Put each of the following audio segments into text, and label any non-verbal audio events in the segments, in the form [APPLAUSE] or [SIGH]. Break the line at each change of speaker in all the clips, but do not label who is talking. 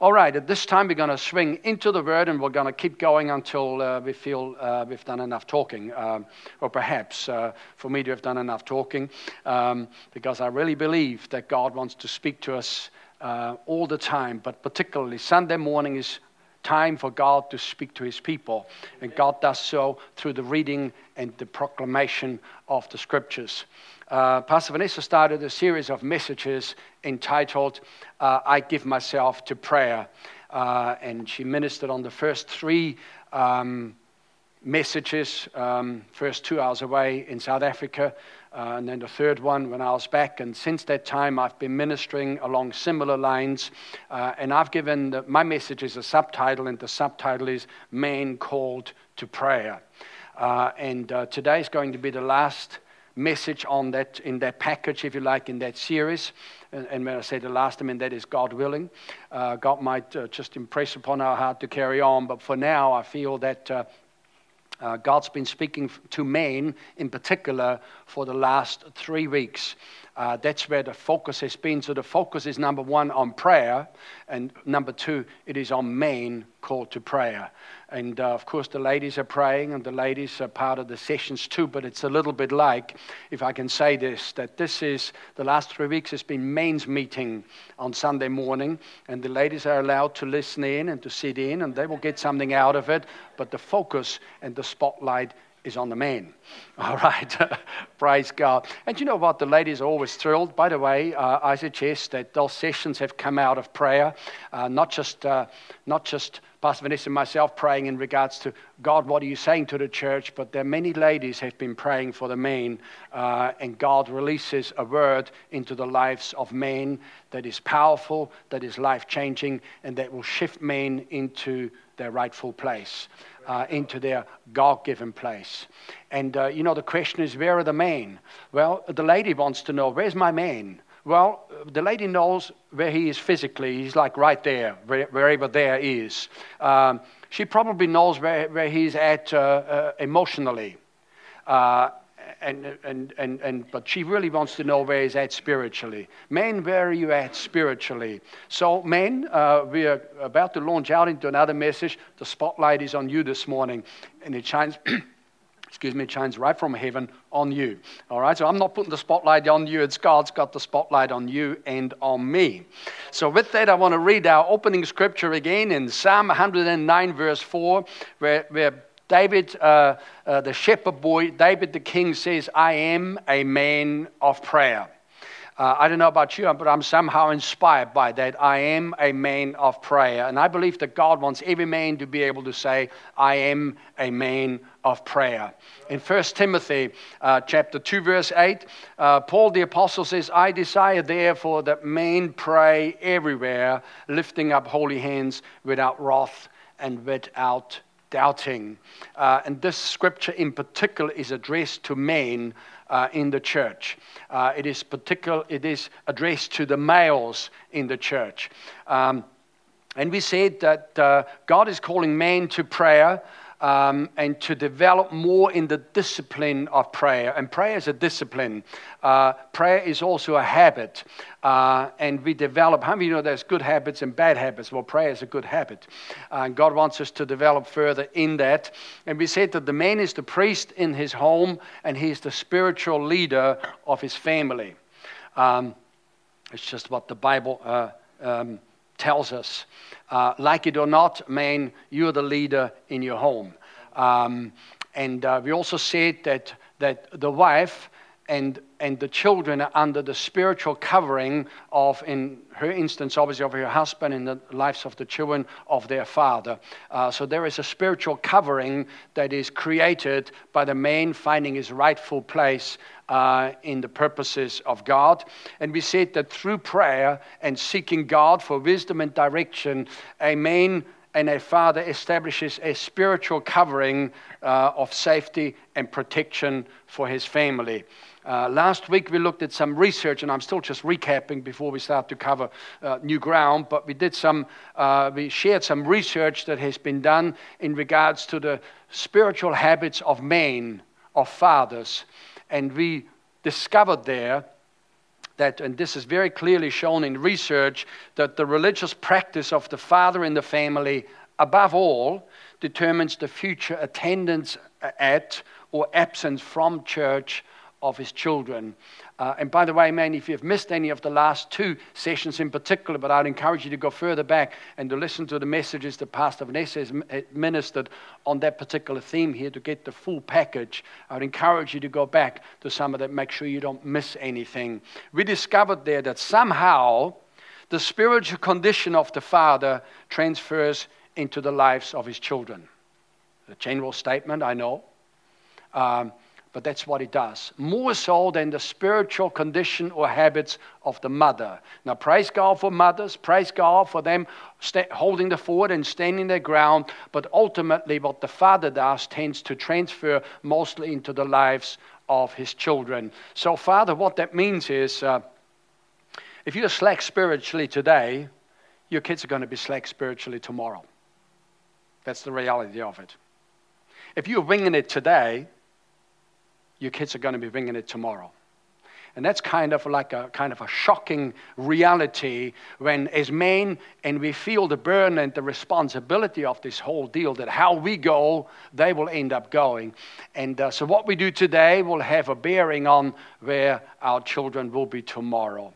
All right, at this time we're going to swing into the word and we're going to keep going until uh, we feel uh, we've done enough talking. Um, or perhaps uh, for me to have done enough talking, um, because I really believe that God wants to speak to us uh, all the time, but particularly Sunday morning is time for God to speak to his people. And God does so through the reading and the proclamation of the scriptures. Uh, Pastor Vanessa started a series of messages entitled uh, I Give Myself to Prayer. Uh, and she ministered on the first three um, messages, um, first two hours away in South Africa, uh, and then the third one when I was back. And since that time, I've been ministering along similar lines. Uh, and I've given the, my message is a subtitle, and the subtitle is Man Called to Prayer. Uh, and today is going to be the last message on that in that package, if you like, in that series. And, and when I say the last, I mean that is God willing. Uh, God might uh, just impress upon our heart to carry on, but for now, I feel that. Uh, uh God's been speaking to men in particular for the last three weeks. Uh, that's where the focus has been. So the focus is number one on prayer, and number two, it is on men called to prayer. And uh, of course, the ladies are praying, and the ladies are part of the sessions too. But it's a little bit like, if I can say this, that this is the last three weeks has been men's meeting on Sunday morning, and the ladies are allowed to listen in and to sit in, and they will get something out of it. But the focus and the spotlight is on the men. [LAUGHS] All right, [LAUGHS] praise God. And you know what? The ladies are always thrilled. By the way, uh, I suggest that those sessions have come out of prayer, uh, not just uh, not just Pastor Vanessa and myself praying in regards to God, what are you saying to the church? But there are many ladies have been praying for the men, uh, and God releases a word into the lives of men that is powerful, that is life changing, and that will shift men into their rightful place uh, into their God given place. And, uh, you know, the question is, where are the men? Well, the lady wants to know, where's my man? Well, the lady knows where he is physically. He's like right there, wherever there is. Um, she probably knows where, where he's at uh, uh emotionally. And, and, and, and, but she really wants to know where he's at spiritually. Men, where are you at spiritually? So, men, uh, we are about to launch out into another message. The spotlight is on you this morning, and it shines. [CLEARS THROAT] excuse me, shines right from heaven on you. All right, so I'm not putting the spotlight on you, it's God's got the spotlight on you and on me. So, with that, I want to read our opening scripture again in Psalm 109, verse 4, where, where David, uh, uh, the shepherd boy, David the king says, I am a man of prayer. Uh, I don't know about you, but I'm somehow inspired by that. I am a man of prayer. And I believe that God wants every man to be able to say, I am a man of prayer. In 1 Timothy uh, chapter 2, verse 8, uh, Paul the apostle says, I desire therefore that men pray everywhere, lifting up holy hands without wrath and without doubting. Uh, and this scripture in particular is addressed to men uh, in the church. Uh, it is particular, it is addressed to the males in the church. Um, and we said that uh, God is calling men to prayer um, and to develop more in the discipline of prayer. And prayer is a discipline. Uh, prayer is also a habit. Uh, and we develop, how many know there's good habits and bad habits? Well, prayer is a good habit. Uh, and God wants us to develop further in that. And we said that the man is the priest in his home and he's the spiritual leader of his family. Um, it's just what the Bible uh, um, tells us. Uh, like it or not, man, you're the leader in your home. Um, and uh, we also said that, that the wife and, and the children are under the spiritual covering of, in her instance, obviously, of her husband, in the lives of the children of their father. Uh, so there is a spiritual covering that is created by the man finding his rightful place uh, in the purposes of God. And we said that through prayer and seeking God for wisdom and direction, a man and a father establishes a spiritual covering uh, of safety and protection for his family. Uh, last week we looked at some research, and I'm still just recapping before we start to cover uh, new ground. But we did some, uh, we shared some research that has been done in regards to the spiritual habits of men, of fathers, and we discovered there that, and this is very clearly shown in research, that the religious practice of the father in the family, above all, determines the future attendance at or absence from church of his children. Uh, and by the way, man, if you've missed any of the last two sessions in particular, but I'd encourage you to go further back and to listen to the messages that Pastor Vanessa has ministered on that particular theme here to get the full package. I'd encourage you to go back to some of that, make sure you don't miss anything. We discovered there that somehow the spiritual condition of the father transfers into the lives of his children. A general statement, I know. Um, but that's what it does. More so than the spiritual condition or habits of the mother. Now, praise God for mothers, praise God for them st- holding the fort and standing their ground. But ultimately, what the father does tends to transfer mostly into the lives of his children. So, Father, what that means is uh, if you're slack spiritually today, your kids are going to be slack spiritually tomorrow. That's the reality of it. If you're winging it today, your kids are going to be bringing it tomorrow. And that's kind of like a kind of a shocking reality when, as men, and we feel the burden and the responsibility of this whole deal that how we go, they will end up going. And uh, so, what we do today will have a bearing on where our children will be tomorrow.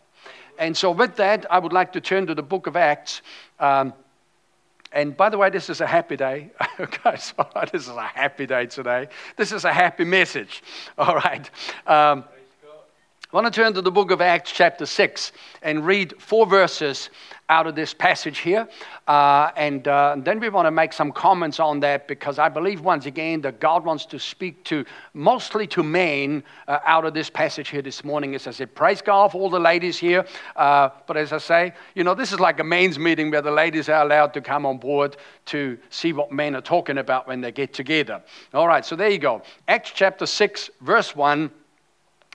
And so, with that, I would like to turn to the book of Acts. Um, and by the way, this is a happy day. [LAUGHS] Guys, [LAUGHS] this is a happy day today. This is a happy message. All right. Um, I want to turn to the book of Acts, chapter 6, and read four verses out of this passage here. Uh, and, uh, then we want to make some comments on that because I believe, once again, that God wants to speak to mostly to men uh, out of this passage here this morning. As I said, praise God for all the ladies here. Uh, but as I say, you know, this is like a men's meeting where the ladies are allowed to come on board to see what men are talking about when they get together. All right, so there you go. Acts chapter 6, verse 1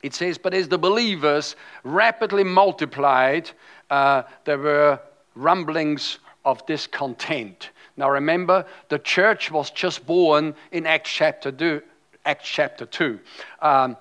it says, But as the believers rapidly multiplied, uh, there were rumblings of discontent. Now remember, the church was just born in Acts chapter 2. Acts chapter 2. Um,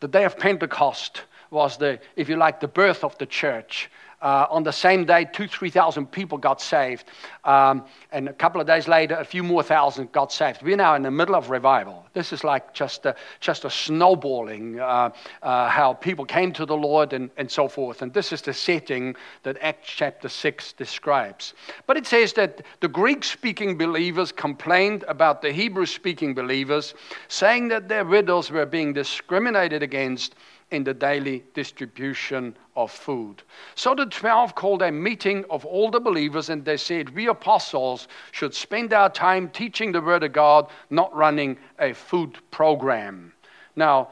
the day of Pentecost was the, if you like, the birth of the church. Uh, on the same day, two, 3,000 people got saved. Um, and a couple of days later, a few more thousand got saved. We're now in the middle of revival. This is like just a, just a snowballing, uh, uh, how people came to the Lord and, and so forth. And this is the setting that Acts chapter 6 describes. But it says that the Greek speaking believers complained about the Hebrew speaking believers, saying that their widows were being discriminated against in the daily distribution of food. So the twelve called a meeting of all the believers and they said, We apostles should spend our time teaching the Word of God, not running a food program. Now,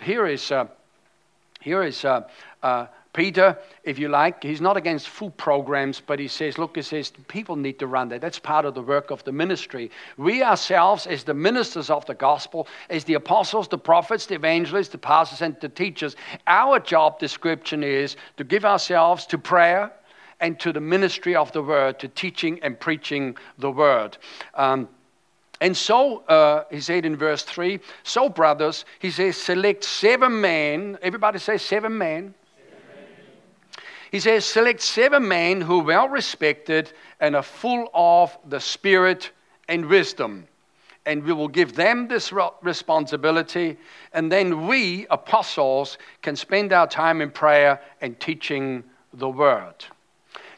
here is, uh, here is uh, uh, Peter, if you like, he's not against food programs, but he says, look, he says, people need to run that. That's part of the work of the ministry. We ourselves, as the ministers of the gospel, as the apostles, the prophets, the evangelists, the pastors, and the teachers, our job description is to give ourselves to prayer and to the ministry of the word, to teaching and preaching the word. Um, and so, uh, he said in verse 3, so brothers, he says, select seven men. Everybody say seven men he says, Select seven men who are well respected and are full of the Spirit and wisdom. And we will give them this responsibility. And then we, apostles, can spend our time in prayer and teaching the word.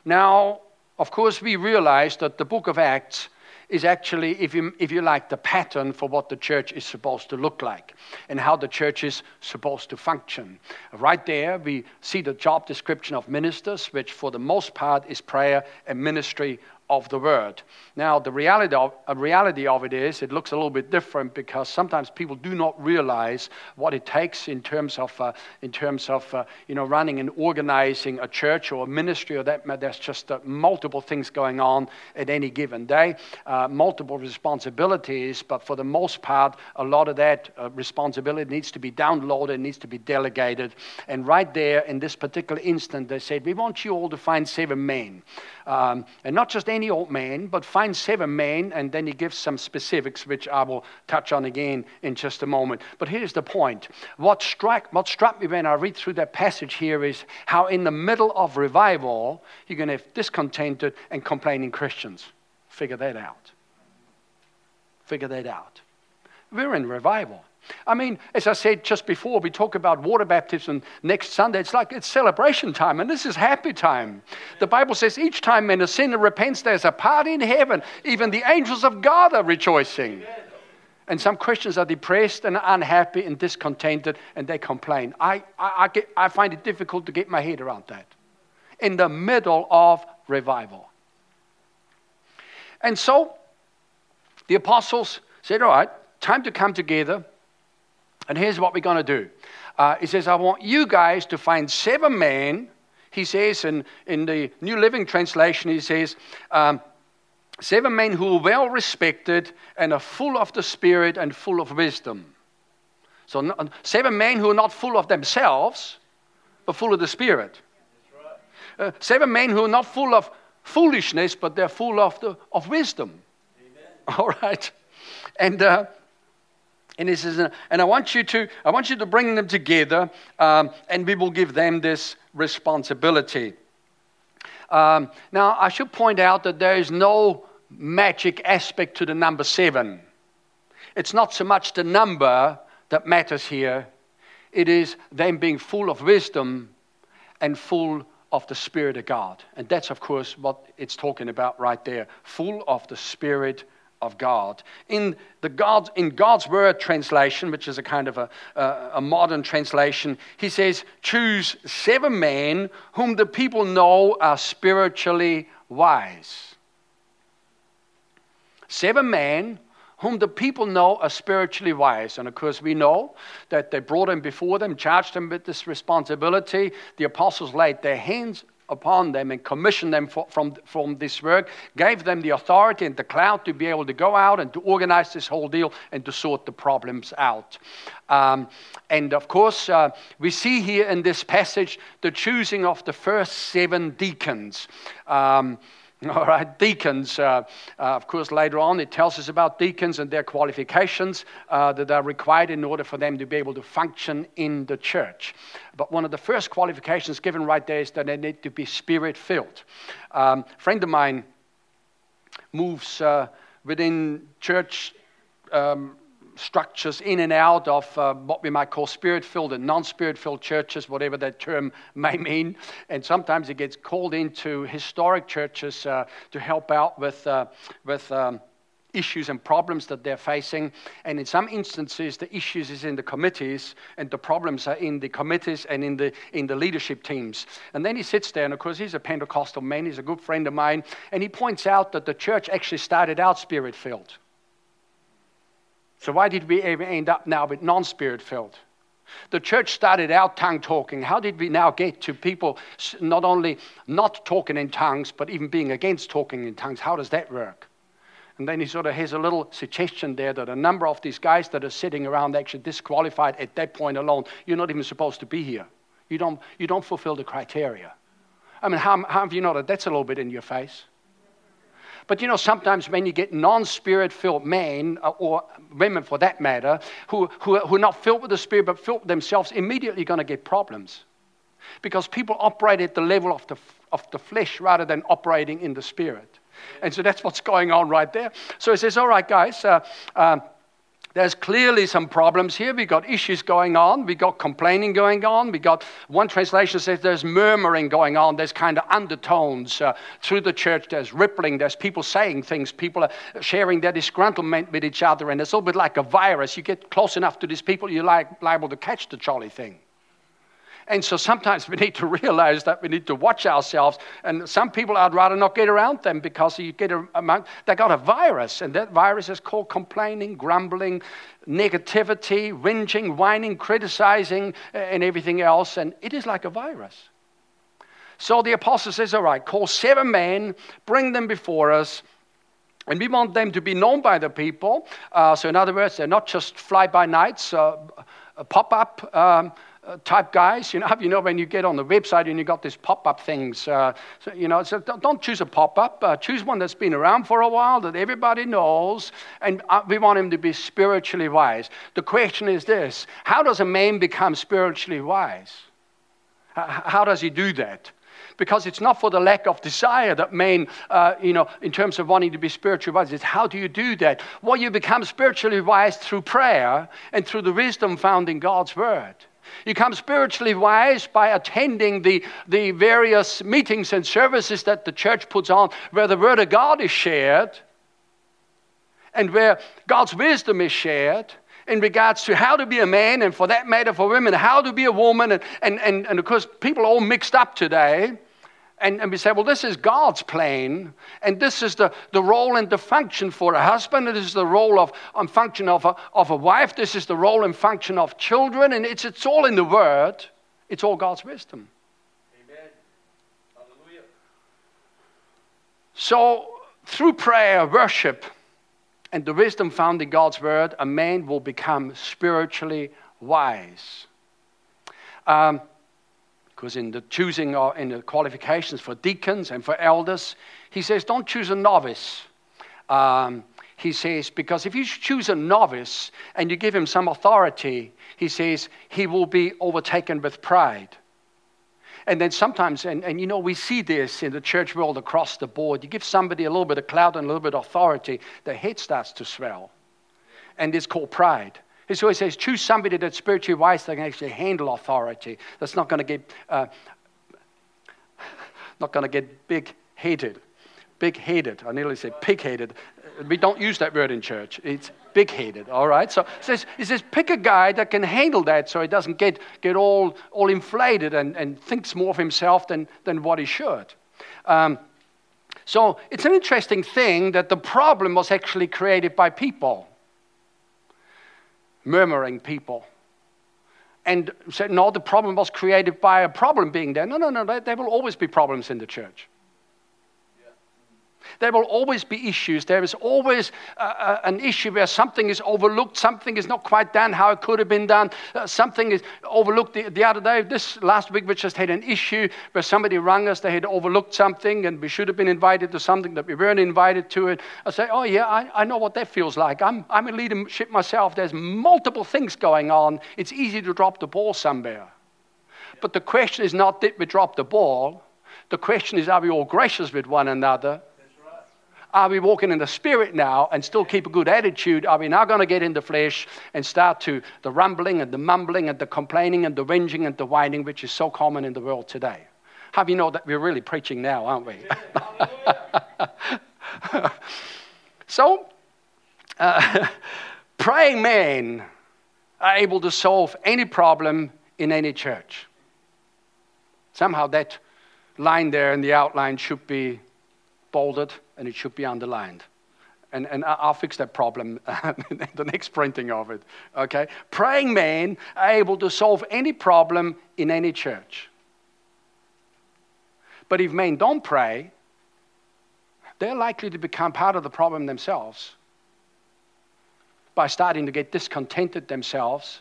Now, of course, we realize that the book of Acts is actually, if you, if you like, the pattern for what the church is supposed to look like and how the church is supposed to function. Right there, we see the job description of ministers, which for the most part is prayer and ministry of the word. Now, the reality of, a reality of it is, it looks a little bit different because sometimes people do not realize what it takes in terms of, uh, in terms of uh, you know, running and organizing a church or a ministry or that. There's just uh, multiple things going on at any given day, uh, multiple responsibilities, but for the most part, a lot of that uh, responsibility needs to be downloaded, needs to be delegated. And right there, in this particular instant, they said, We want you all to find seven men Um, and not just any old man, but find seven men, and then he gives some specifics, which I will touch on again in just a moment. But here's the point. What struck, what struck me when I read through that passage here is how in the middle of revival, you're going to have discontented and complaining Christians. Figure that out. Figure that out. We're in revival. I mean, as I said just before, we talk about water baptism next Sunday. It's like it's celebration time, and this is happy time. The Bible says each time when a sinner repents, there's a party in heaven. Even the angels of God are rejoicing. And some Christians are depressed and unhappy and discontented, and they complain. I, I, I, get, I find it difficult to get my head around that. In the middle of revival. And so the apostles said, All right, time to come together and here's what we're going to do. Uh, he says, I want you guys to find seven men. He says in, in the New Living Translation, he says, um, seven men who are well respected and are full of the Spirit and full of wisdom. So, not, seven men who are not full of themselves, but full of the Spirit. Uh, seven men who are not full of foolishness, but they're full of, the, of wisdom. Amen. [LAUGHS] All right. And uh, and he says, and I want you to, I want you to bring them together, um, and we will give them this responsibility. Um, now, I should point out that there is no magic aspect to the number seven. It's not so much the number that matters here, it is them being full of wisdom and full of the Spirit of God. And that's, of course, what it's talking about right there full of the Spirit of God. In, the God, in God's Word translation, which is a kind of a, a, a modern translation, he says, Choose seven men whom the people know are spiritually wise. Seven men whom the people know are spiritually wise. And of course, we know that they brought him before them, charged him with this responsibility. The apostles laid their hands upon them and commissioned them for, from, from this work, gave them the authority and the clout to be able to go out and to organize this whole deal and to sort the problems out. Um, and of course, uh, we see here in this passage the choosing of the first seven deacons. Um, [LAUGHS] All right, deacons. Uh, uh, of course, later on it tells us about deacons and their qualifications uh, that are required in order for them to be able to function in the church. But one of the first qualifications given right there is that they need to be spirit filled. Um, a friend of mine moves uh, within church. Um, structures in and out of uh, what we might call spirit filled and non spirit filled churches, whatever that term [LAUGHS] may mean. And sometimes it gets called into historic churches uh, to help out with, uh, with um, issues and problems that they're facing. And in some instances, the issues is in the committees, and the problems are in the committees and in the, in the leadership teams. And then he sits there, and of course, he's a Pentecostal man, he's a good friend of mine, and he points out that the church actually started out spirit filled. So, why did we end up now with non spirit filled? The church started out tongue talking. How did we now get to people not only not talking in tongues, but even being against talking in tongues? How does that work? And then he sort of has a little suggestion there that a number of these guys that are sitting around actually disqualified at that point alone. You're not even supposed to be here. You don't, you don't fulfill the criteria. I mean, how, how have you noticed that's a little bit in your face? But you know, sometimes when you get non spirit filled men, uh, or women for that matter, who, who, who are not filled with the Spirit but filled themselves, immediately going to get problems. Because people operate at the level of the, of the flesh rather than operating in the Spirit. And so that's what's going on right there. So he says, All right, guys. Uh, uh, there's clearly some problems here. We've got issues going on. We've got complaining going on. We've got one translation says there's murmuring going on. There's kind of undertones uh, through the church. There's rippling. There's people saying things. People are sharing their disgruntlement with each other. And it's a little bit like a virus. You get close enough to these people, you're liable to catch the jolly thing. And so sometimes we need to realize that we need to watch ourselves. And some people, I'd rather not get around them because you get among, they got a virus, and that virus is called complaining, grumbling, negativity, whinging, whining, criticizing, and everything else. And it is like a virus. So the apostle says, All right, call seven men, bring them before us. And we want them to be known by the people. Uh, so, in other words, they're not just fly by nights, uh, pop up um, type guys. You know, [LAUGHS] you know when you get on the website and you got these pop-up things. Uh, so, you know, so don't choose a pop-up. Uh, choose one that's been around for a while that everybody knows, and uh, we want him to be spiritually wise. The question is this: How does a man become spiritually wise? How does he do that? because it's not for the lack of desire that men, uh, you know, in terms of wanting to be spiritually wise. It's how do you do that? Well, you become spiritually wise through prayer and through the wisdom found in God's Word. You become spiritually wise by attending the, the various meetings and services that the church puts on where the Word of God is shared and where God's wisdom is shared in regards to how to be a man, and for that matter, for women, how to be a woman. And, and, and, and of course, people are all mixed up today. And, and we say, well, this is God's plan, and this is the, the role and the function for a husband, this is the role of and function of a, of a wife, this is the role and function of children, and it's, it's all in the Word. It's all God's wisdom. Amen. Hallelujah. So, through prayer, worship, and the wisdom found in God's Word, a man will become spiritually wise. Um, because in the choosing or in the qualifications for deacons and for elders, he says, don't choose a novice. Um, he says, because if you choose a novice and you give him some authority, he says, he will be overtaken with pride. And then sometimes, and, and you know, we see this in the church world across the board. You give somebody a little bit of clout and a little bit of authority, their head starts to swell. And it's called pride. He always says, choose somebody that's spiritually wise that can actually handle authority. That's not going to get, uh, not going to get big-headed. Big-headed. I nearly said pig-headed. We don't use that word in church. It's big-headed. All right. So he says, he says, pick a guy that can handle that, so he doesn't get get all all inflated and, and thinks more of himself than than what he should. Um, so it's an interesting thing that the problem was actually created by people murmuring people. And said, no, the problem was created by a problem being there. No, no, no, there will always be problems in the church. There will always be issues. There is always uh, uh, an issue where something is overlooked, something is not quite done how it could have been done, uh, something is overlooked. The, the, other day, this last week, we just had an issue where somebody rang us, they had overlooked something, and we should have been invited to something that we weren't invited to. It. I say, Oh, yeah, I, I know what that feels like. I'm, I'm in leadership myself. There's multiple things going on. It's easy to drop the ball somewhere. But the question is not did we drop the ball? The question is, are we all gracious with one another? Are we walking in the spirit now and still keep a good attitude? Are we now going to get in the flesh and start to the rumbling and the mumbling and the complaining and the whinging and the whining, which is so common in the world today? Have you know that we're really preaching now, aren't we? [LAUGHS] so, uh, [LAUGHS] praying men are able to solve any problem in any church. Somehow that line there in the outline should be bolded and it should be underlined. And, and I'll fix that problem in [LAUGHS] the next printing of it. Okay? Praying men are able to solve any problem in any church. But if men don't pray, they're likely to become part of the problem themselves by starting to get discontented themselves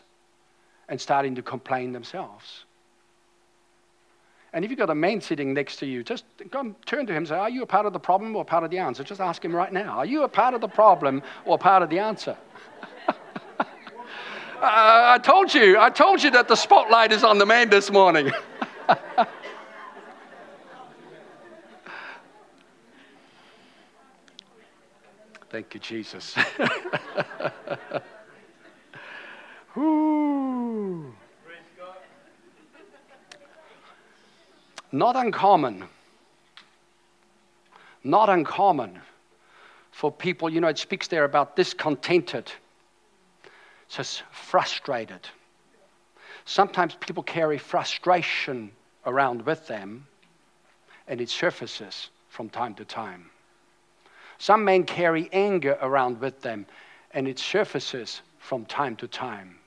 and starting to complain themselves. And if you've got a man sitting next to you, just go turn to him and say, Are you a part of the problem or part of the answer? Just ask him right now. Are you a part of the problem or part of the answer? [LAUGHS] uh, I told you, I told you that the spotlight is on the man this morning. [LAUGHS] Thank you, Jesus. [LAUGHS] Ooh. Not uncommon. Not uncommon for people, you know, it speaks there about discontented. It says frustrated. Sometimes people carry frustration around with them, and it surfaces from time to time. Some men carry anger around with them, and it surfaces from time to time.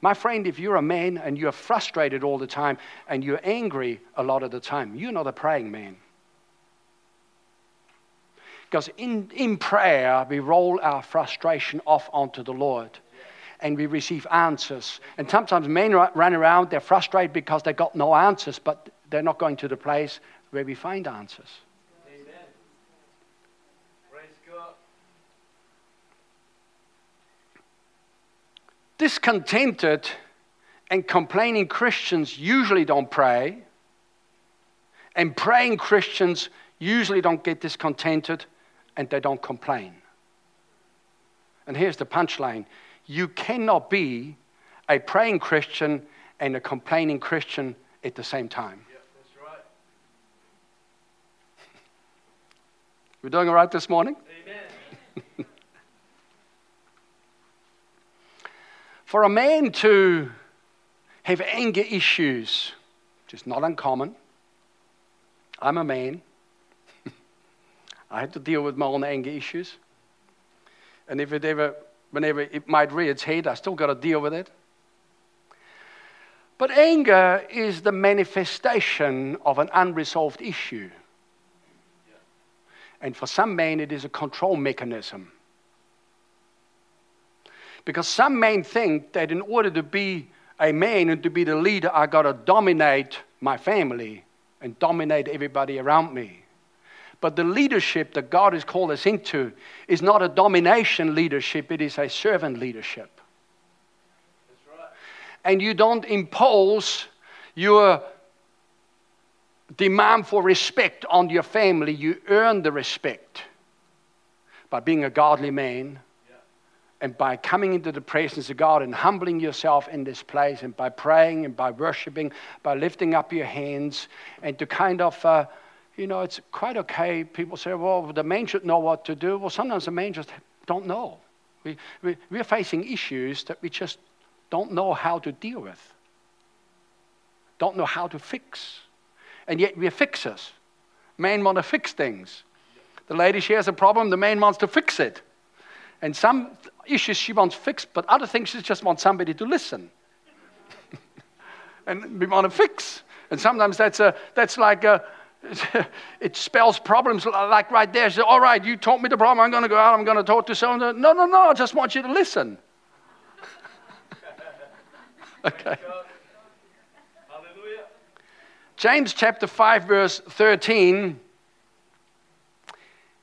My friend, if you're a man and you're frustrated all the time and you're angry a lot of the time, you're not a praying man. Because in, in prayer, we roll our frustration off onto the Lord. and we receive answers. And sometimes men run around, they're frustrated because they got no answers, but they're not going to the place where we find answers. Amen. Praise God. Discontented and complaining Christians usually don't pray, and praying Christians usually don't get discontented and they don't complain. And here's the punchline you cannot be a praying Christian and a complaining Christian at the same time. That's right. [LAUGHS] We're doing all right this morning? Amen. [LAUGHS] For a man to have anger issues, which is not uncommon, I'm a man. [LAUGHS] I had to deal with my own anger issues. And if it ever, whenever it might rear its head, I still got to deal with it. But anger is the manifestation of an unresolved issue. And for some men, it is a control mechanism. Because some men think that in order to be a man and to be the leader, I got to dominate my family and dominate everybody around me. But the leadership that God has called us into is not a domination leadership, it is a servant leadership. Right. And you don't impose your demand for respect on your family, you earn the respect by being a godly man and by coming into the presence of God and humbling yourself in this place and by praying and by worshiping, by lifting up your hands and to kind of. Uh, you know, it's quite okay. People say, well, the man should know what to do. Well, sometimes the men just don't know. We, we, we're facing issues that we just don't know how to deal with, don't know how to fix. And yet we're fixers. Men want to fix things. The lady, she has a problem, the man wants to fix it. And some issues she wants fixed, but other things she just wants somebody to listen. [LAUGHS] and we want to fix. And sometimes that's, a, that's like a, [LAUGHS] it spells problems like right there. Say, all right, you told me the problem. I'm going to go out. I'm going to talk to someone. No, no, no. I just want you to listen. [LAUGHS] okay. Hallelujah. James chapter 5, verse 13,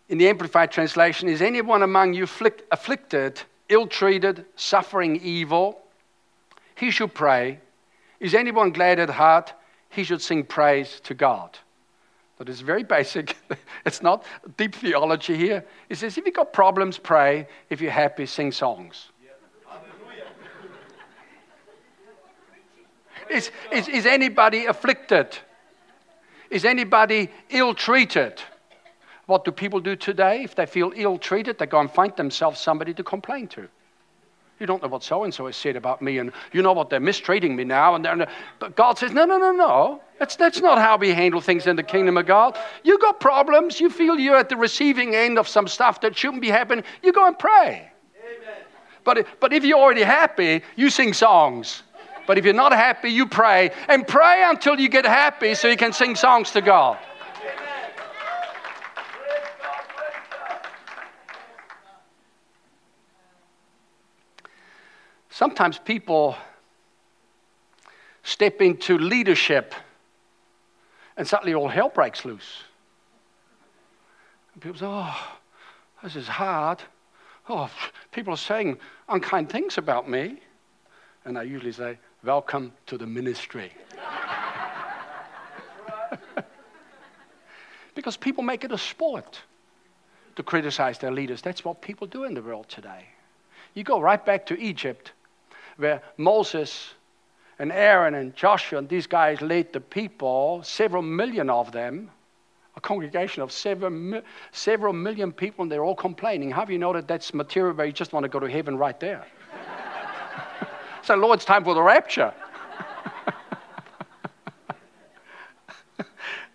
in the Amplified Translation, is anyone among you afflicted, ill treated, suffering evil? He should pray. Is anyone glad at heart? He should sing praise to God. That is very basic. [LAUGHS] it's not deep theology here. It says if you've got problems, pray. If you're happy, sing songs. Is, is, is anybody afflicted? Is anybody ill treated? What do people do today? If they feel ill treated, they go and find themselves somebody to complain to. You don't know what so and so has said about me, and you know what they're mistreating me now. And but God says, No, no, no, no. That's, that's not how we handle things in the kingdom of God. You got problems. You feel you're at the receiving end of some stuff that shouldn't be happening. You go and pray. Amen. But, but if you're already happy, you sing songs. But if you're not happy, you pray. And pray until you get happy so you can sing songs to God. Sometimes people step into leadership and suddenly all hell breaks loose. And people say, Oh, this is hard. Oh, people are saying unkind things about me. And I usually say, Welcome to the ministry. [LAUGHS] because people make it a sport to criticize their leaders. That's what people do in the world today. You go right back to Egypt where Moses and Aaron and Joshua and these guys led the people, several million of them, a congregation of several, several million people, and they're all complaining. How do you know that that's material where you just want to go to heaven right there? [LAUGHS] so, Lord, it's time for the rapture.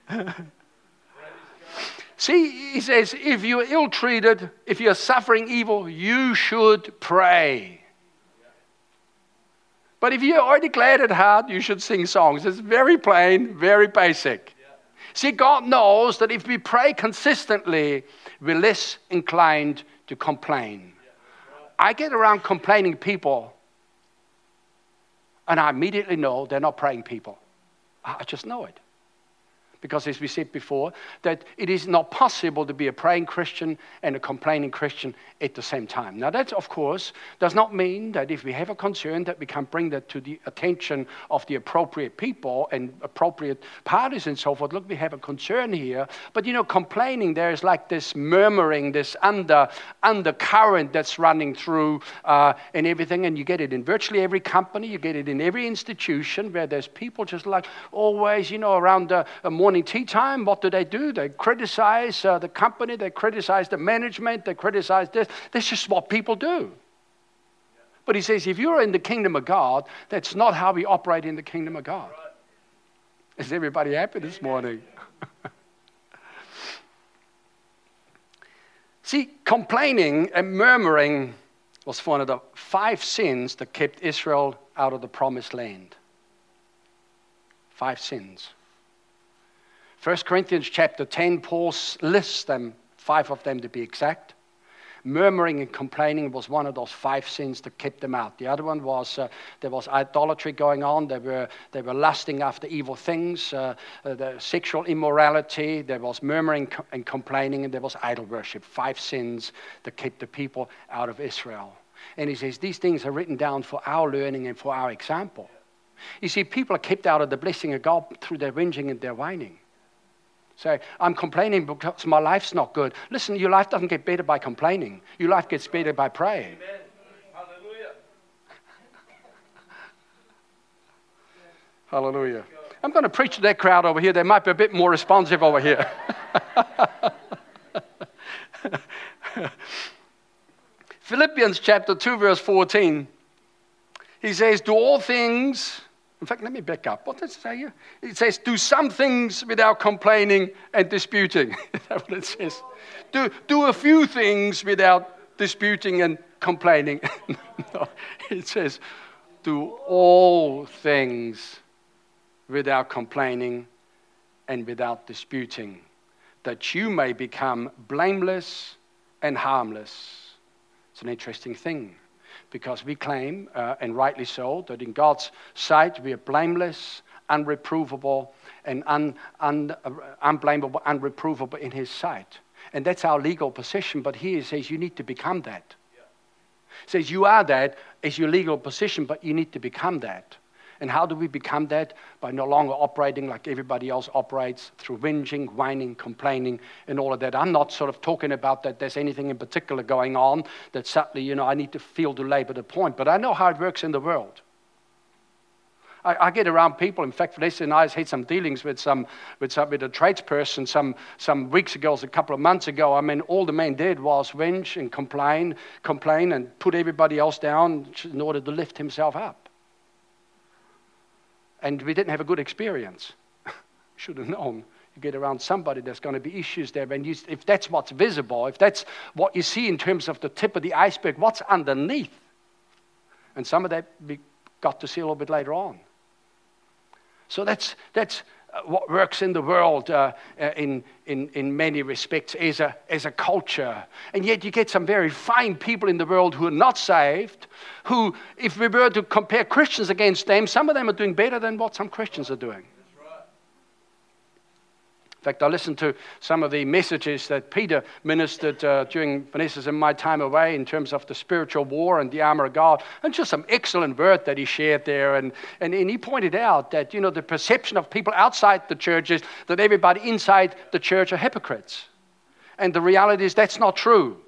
[LAUGHS] See, he says, if you're ill treated, if you're suffering evil, you should pray. But if you're already glad at heart, you should sing songs. It's very plain, very basic. Yeah. See, God knows that if we pray consistently, we're less inclined to complain. I get around complaining people And I immediately know they're not praying people. I just know it. Because, as we said before, that it is not possible to be a praying Christian and a complaining Christian at the same time. Now, that, of course, does not mean that if we have a concern that we can bring that to the attention of the appropriate people and appropriate parties and so forth. Look, we have a concern here. But, you know, complaining, there is like this murmuring, this under, undercurrent that's running through uh, and everything. And you get it in virtually every company, you get it in every institution where there's people just like always, you know, around a, a tea time, what do they do? They criticize uh, the company, they criticize the management, they criticize this. That's just what people do. But he says, if you're in the kingdom of God, that's not how we operate in the kingdom of God. Is everybody happy this morning? [LAUGHS] See, complaining and murmuring was one of the five sins that kept Israel out of the promised land. Five sins. 1 Corinthians chapter 10, Paul lists them, five of them to be exact. Murmuring and complaining was one of those five sins that kept them out. The other one was uh, there was idolatry going on. They were, they were lusting after evil things, uh, uh, sexual immorality. There was murmuring and complaining, and there was idol worship. Five sins that kept the people out of Israel. And he says these things are written down for our learning and for our example. You see, people are kept out of the blessing of God through their whinging and their whining. Say, I'm complaining because my life's not good. Listen, your life doesn't get better by complaining. Your life gets better by praying. Amen. Hallelujah. Hallelujah. I'm going to preach to that crowd over here. They might be a bit more responsive over here. [LAUGHS] Philippians chapter 2, verse 14. He says, Do all things in fact, let me back up. What does it say here? It says, do some things without complaining and disputing. [LAUGHS] That's what it says. Do, do a few things without disputing and complaining. [LAUGHS] no, it says, do all things without complaining and without disputing, that you may become blameless and harmless. It's an interesting thing because we claim, uh, and rightly so, that in God's sight we are blameless, unreprovable, and un, un, uh, unblameable, unreprovable in His sight. And that's our legal position, but here he says you need to become that. Yeah. says you are that as your legal position, but you need to become that. And how do we become that? By no longer operating like everybody else operates through whinging, whining, complaining, and all of that. I'm not sort of talking about that there's anything in particular going on that suddenly, you know, I need to feel to labor the point. But I know how it works in the world. I, get around people. In fact, Vanessa and I had some dealings with some with some with a tradesperson some some weeks ago, a couple of months ago. I mean, all the man did was whinge and complain, complain, and put everybody else down in order to lift himself up and we didn't have a good experience. [LAUGHS] Should have known. You get around somebody, there's going to be issues there. And you, if that's what's visible, if that's what you see in terms of the tip of the iceberg, what's underneath? And some of that we got to see a little bit later on. So that's, that's what works in the world uh, uh, in, in, in many respects as a, as a culture. And yet you get some very fine people in the world who are not saved, who, if we were to compare Christians against them, some of them are doing better than what some Christians are doing. In fact, I listened to some of the messages that Peter ministered uh, during Vanessa's and my time away in terms of the spiritual war and the armor of God, and just some excellent word that he shared there. And, and, and he pointed out that, you know, the perception of people outside the church is that everybody inside the church are hypocrites. And the reality is that's not true.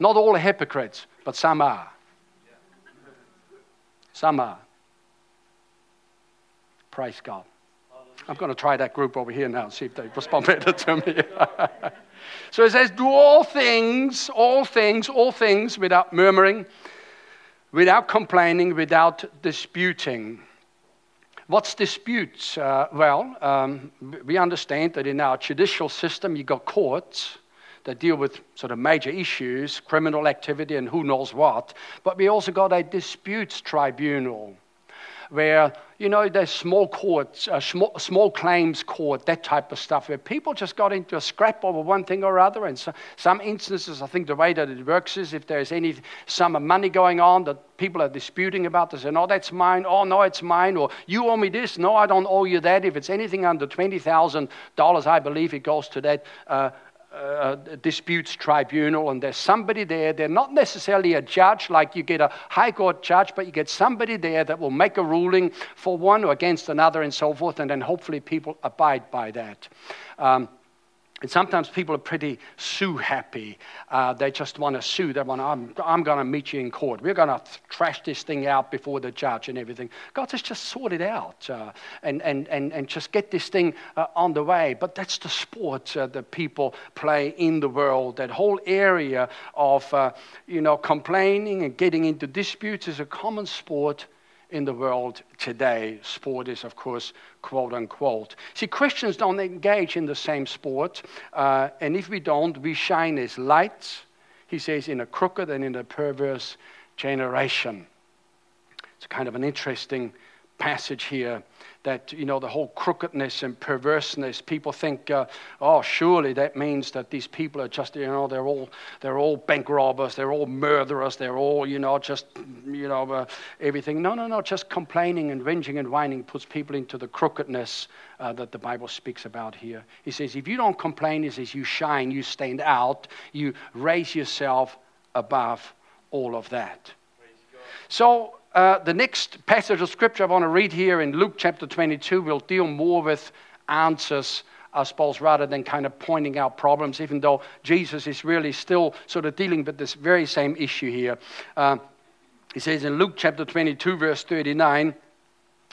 Not all are hypocrites, but some are. Some are. Praise God. I'm going to try that group over here now and see if they respond [LAUGHS] better to me. [LAUGHS] so it says, Do all things, all things, all things without murmuring, without complaining, without disputing. What's disputes? Uh, well, um, we understand that in our judicial system, you've got courts that deal with sort of major issues, criminal activity, and who knows what. But we also got a disputes tribunal where, you know, there's small courts, uh, small, small claims court, that type of stuff, where people just got into a scrap over one thing or other. And so, some instances, I think the way that it works is if there's any sum of money going on that people are disputing about, they say, no, that's mine. Oh, no, it's mine. Or you owe me this. No, I don't owe you that. If it's anything under $20,000, I believe it goes to that. Uh, disputes tribunal, and there's somebody there. They're not necessarily a judge, like you get a high court judge, but you get somebody there that will make a ruling for one or against another and so forth, and then hopefully people abide by that. Um, and sometimes people are pretty sue happy. Uh, they just want to sue. They want, I'm, I'm going to meet you in court. We're going to trash this thing out before the judge and everything. God says, just sort it out uh, and, and, and, and just get this thing uh, on the way. But that's the sport uh, that people play in the world. That whole area of, uh, you know, complaining and getting into disputes is a common sport in the world today. Sport is, of course, quote unquote. See, Christians don't engage in the same sport, uh, and if we don't, we shine as lights, he says, in a crooked and in a perverse generation. It's kind of an interesting passage here that, you know, the whole crookedness and perverseness, people think, uh, oh, surely that means that these people are just, you know, they're all, they're all bank robbers, they're all murderers, they're all, you know, just, you know, uh, everything. No, no, no, just complaining and whinging and whining puts people into the crookedness uh, that the Bible speaks about here. He says, if you don't complain, he says, you shine, you stand out, you raise yourself above all of that. So, uh, the next passage of scripture I want to read here in Luke chapter 22 will deal more with answers, I suppose, rather than kind of pointing out problems, even though Jesus is really still sort of dealing with this very same issue here. Uh, he says in Luke chapter 22, verse 39,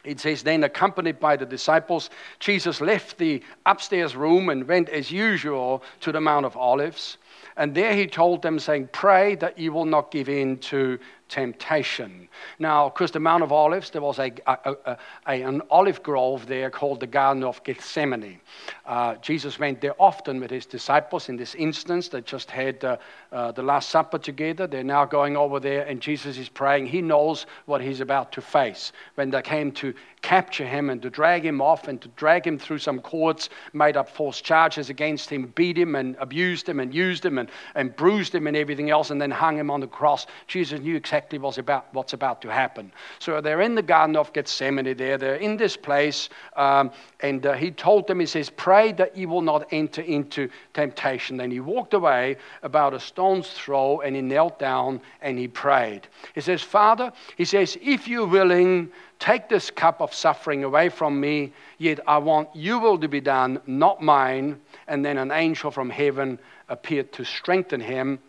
it says, Then, accompanied by the disciples, Jesus left the upstairs room and went as usual to the Mount of Olives. And there he told them, saying, Pray that you will not give in to temptation. Now, because the Mount of Olives, there was a, a, a, an olive grove there called the Garden of Gethsemane. Uh, Jesus went there often with his disciples. In this instance, they just had uh, uh, the Last Supper together. They're now going over there, and Jesus is praying. He knows what he's about to face. When they came to capture him and to drag him off and to drag him through some courts, made up false charges against him, beat him and abused him and used him and, and bruised him and everything else, and then hung him on the cross. Jesus knew exactly what's about, what's about to happen. So they're in the Garden of Gethsemane there. They're in this place, um, and uh, he told them, he says, Pray that you will not enter into temptation. Then he walked away about a stone's throw and he knelt down and he prayed. He says, Father, he says, if you're willing, Take this cup of suffering away from me, yet I want your will to be done, not mine. And then an angel from heaven appeared to strengthen him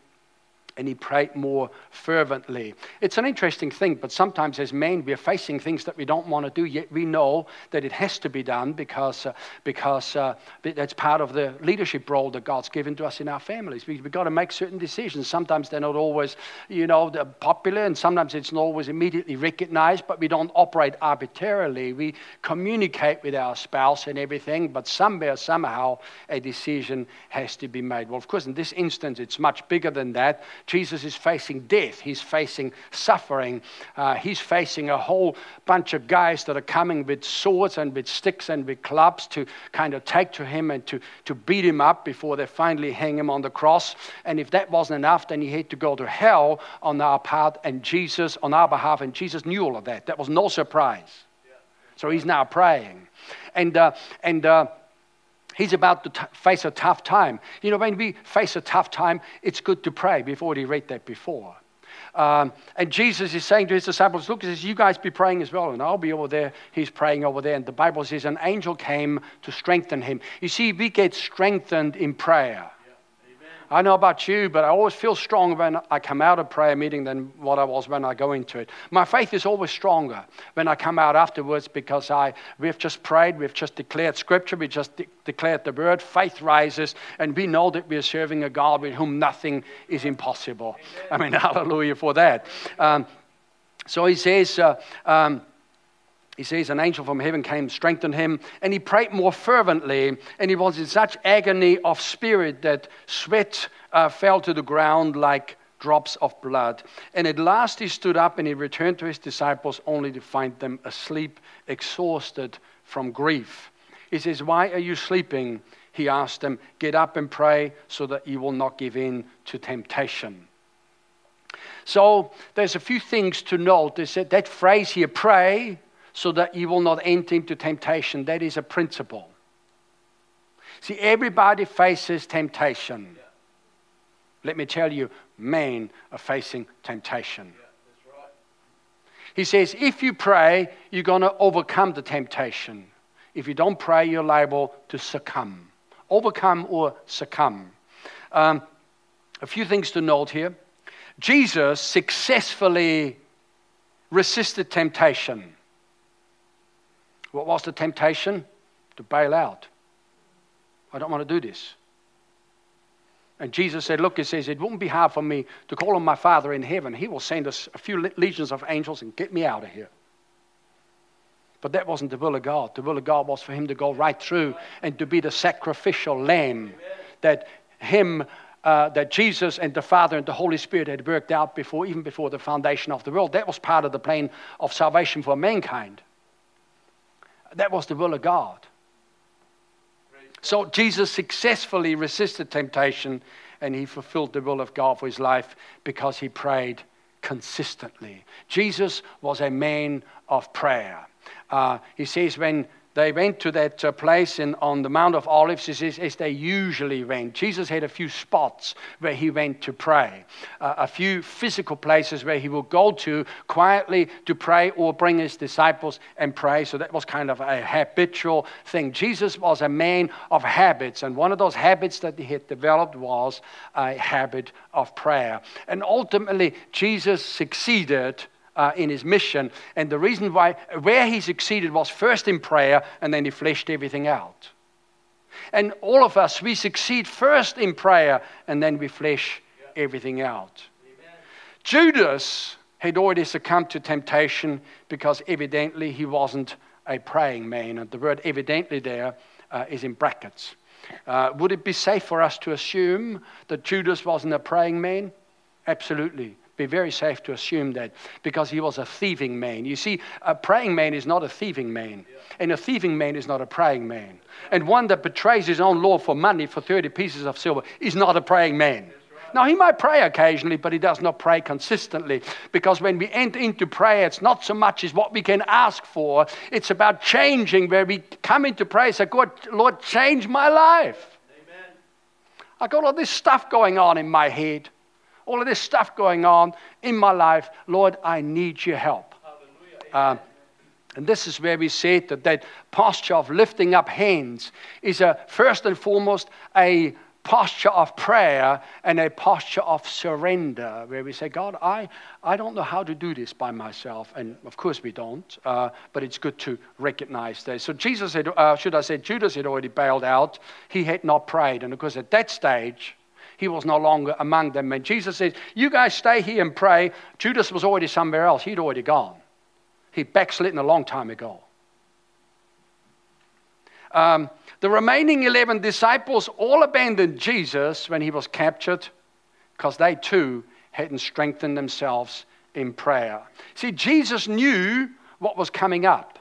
and he prayed more fervently. It's an interesting thing, but sometimes as men, we're facing things that we don't want to do, yet we know that it has to be done because, uh, because uh, that's part of the leadership role that God's given to us in our families. We, have got to make certain decisions. Sometimes they're not always, you know, popular, and sometimes it's not always immediately recognized, but we don't operate arbitrarily. We communicate with our spouse and everything, but somewhere, somehow, a decision has to be made. Well, of course, in this instance, it's much bigger than that. Jesus is facing death, he's facing suffering, uh, he's facing a whole bunch of guys that are coming with swords and with sticks and with clubs to kind of take to him and to, to beat him up before they finally hang him on the cross. And if that wasn't enough, then he had to go to hell on our part and Jesus, on our behalf, and Jesus knew all of that. That was no surprise. So he's now praying. And, uh, and, uh, He's about to t- face a tough time. You know, when we face a tough time, it's good to pray. We've already read that before. Um, and Jesus is saying to his disciples, Look, he says, You guys be praying as well, and I'll be over there. He's praying over there. And the Bible says, An angel came to strengthen him. You see, we get strengthened in prayer. I know about you, but I always feel stronger when I come out of prayer meeting than what I was when I go into it. My faith is always stronger when I come out afterwards because I, we've just prayed, we've just declared scripture, we just de- declared the word, faith rises, and we know that we are serving a God with whom nothing is impossible. Amen. I mean, [LAUGHS] hallelujah for that. Um, so he says, uh, um, he says, An angel from heaven came, strengthened him, and he prayed more fervently. And he was in such agony of spirit that sweat uh, fell to the ground like drops of blood. And at last he stood up and he returned to his disciples only to find them asleep, exhausted from grief. He says, Why are you sleeping? He asked them, Get up and pray so that you will not give in to temptation. So there's a few things to note. They said that phrase here, pray so that you will not enter into temptation, that is a principle. See, everybody faces temptation. Yeah. Let me tell you, men are facing temptation. Yeah, right. He says, if you pray, you're going to overcome the temptation. If you don't pray, you're liable to succumb. Overcome or succumb. Um, a few things to note here. Jesus successfully resisted temptation. What was the temptation? To bail out. I don't want to do this. And Jesus said, Look, he says, it wouldn't be hard for me to call on my Father in heaven. He will send us a few legions of angels and get me out of here. But that wasn't the will of God. The will of God was for him to go right through and to be the sacrificial lamb that him, uh, that Jesus and the Father and the Holy Spirit had worked out before, even before the foundation of the world. That was part of the plan of salvation for mankind. That was the will of God. So Jesus successfully resisted temptation and he fulfilled the will of God for his life because he prayed consistently. Jesus was a man of prayer. Uh, he says, when they went to that uh, place in, on the Mount of Olives as, as, they usually went. Jesus had a few spots where he went to pray, uh, a few physical places where he would go to quietly to pray or bring his disciples and pray. So that was kind of a habitual thing. Jesus was a man of habits, and one of those habits that he had developed was a habit of prayer. And ultimately, Jesus succeeded uh, in his mission. And the reason why, where he succeeded was first in prayer, and then he fleshed everything out. And all of us, we succeed first in prayer, and then we flesh everything out. Amen. Judas had already succumbed to temptation because evidently he wasn't a praying man. And the word evidently there uh, is in brackets. Uh, would it be safe for us to assume that Judas wasn't a praying man? Absolutely be very safe to assume that because he was a thieving man. You see, a praying man is not a thieving man, and a thieving man is not a praying man. And one that betrays his own Lord for money for 30 pieces of silver is not a praying man. Now, he might pray occasionally, but he does not pray consistently. Because when we enter into prayer, it's not so much as what we can ask for, it's about changing where we come into prayer say, God, Lord, change my life. Amen. I got all this stuff going on in my head all of this stuff going on in my life. Lord, I need your help. Uh, and this is where we said that that posture of lifting up hands is a, first and foremost a posture of prayer and a posture of surrender, where we say, God, I, I don't know how to do this by myself. And of course we don't, uh, but it's good to recognize that. So Jesus had, uh, should I say, Judas had already bailed out. He had not prayed. And of course, at that stage, he was no longer among them. And Jesus says, You guys stay here and pray. Judas was already somewhere else. He'd already gone. He'd backslidden a long time ago. Um, the remaining 11 disciples all abandoned Jesus when he was captured because they too hadn't strengthened themselves in prayer. See, Jesus knew what was coming up.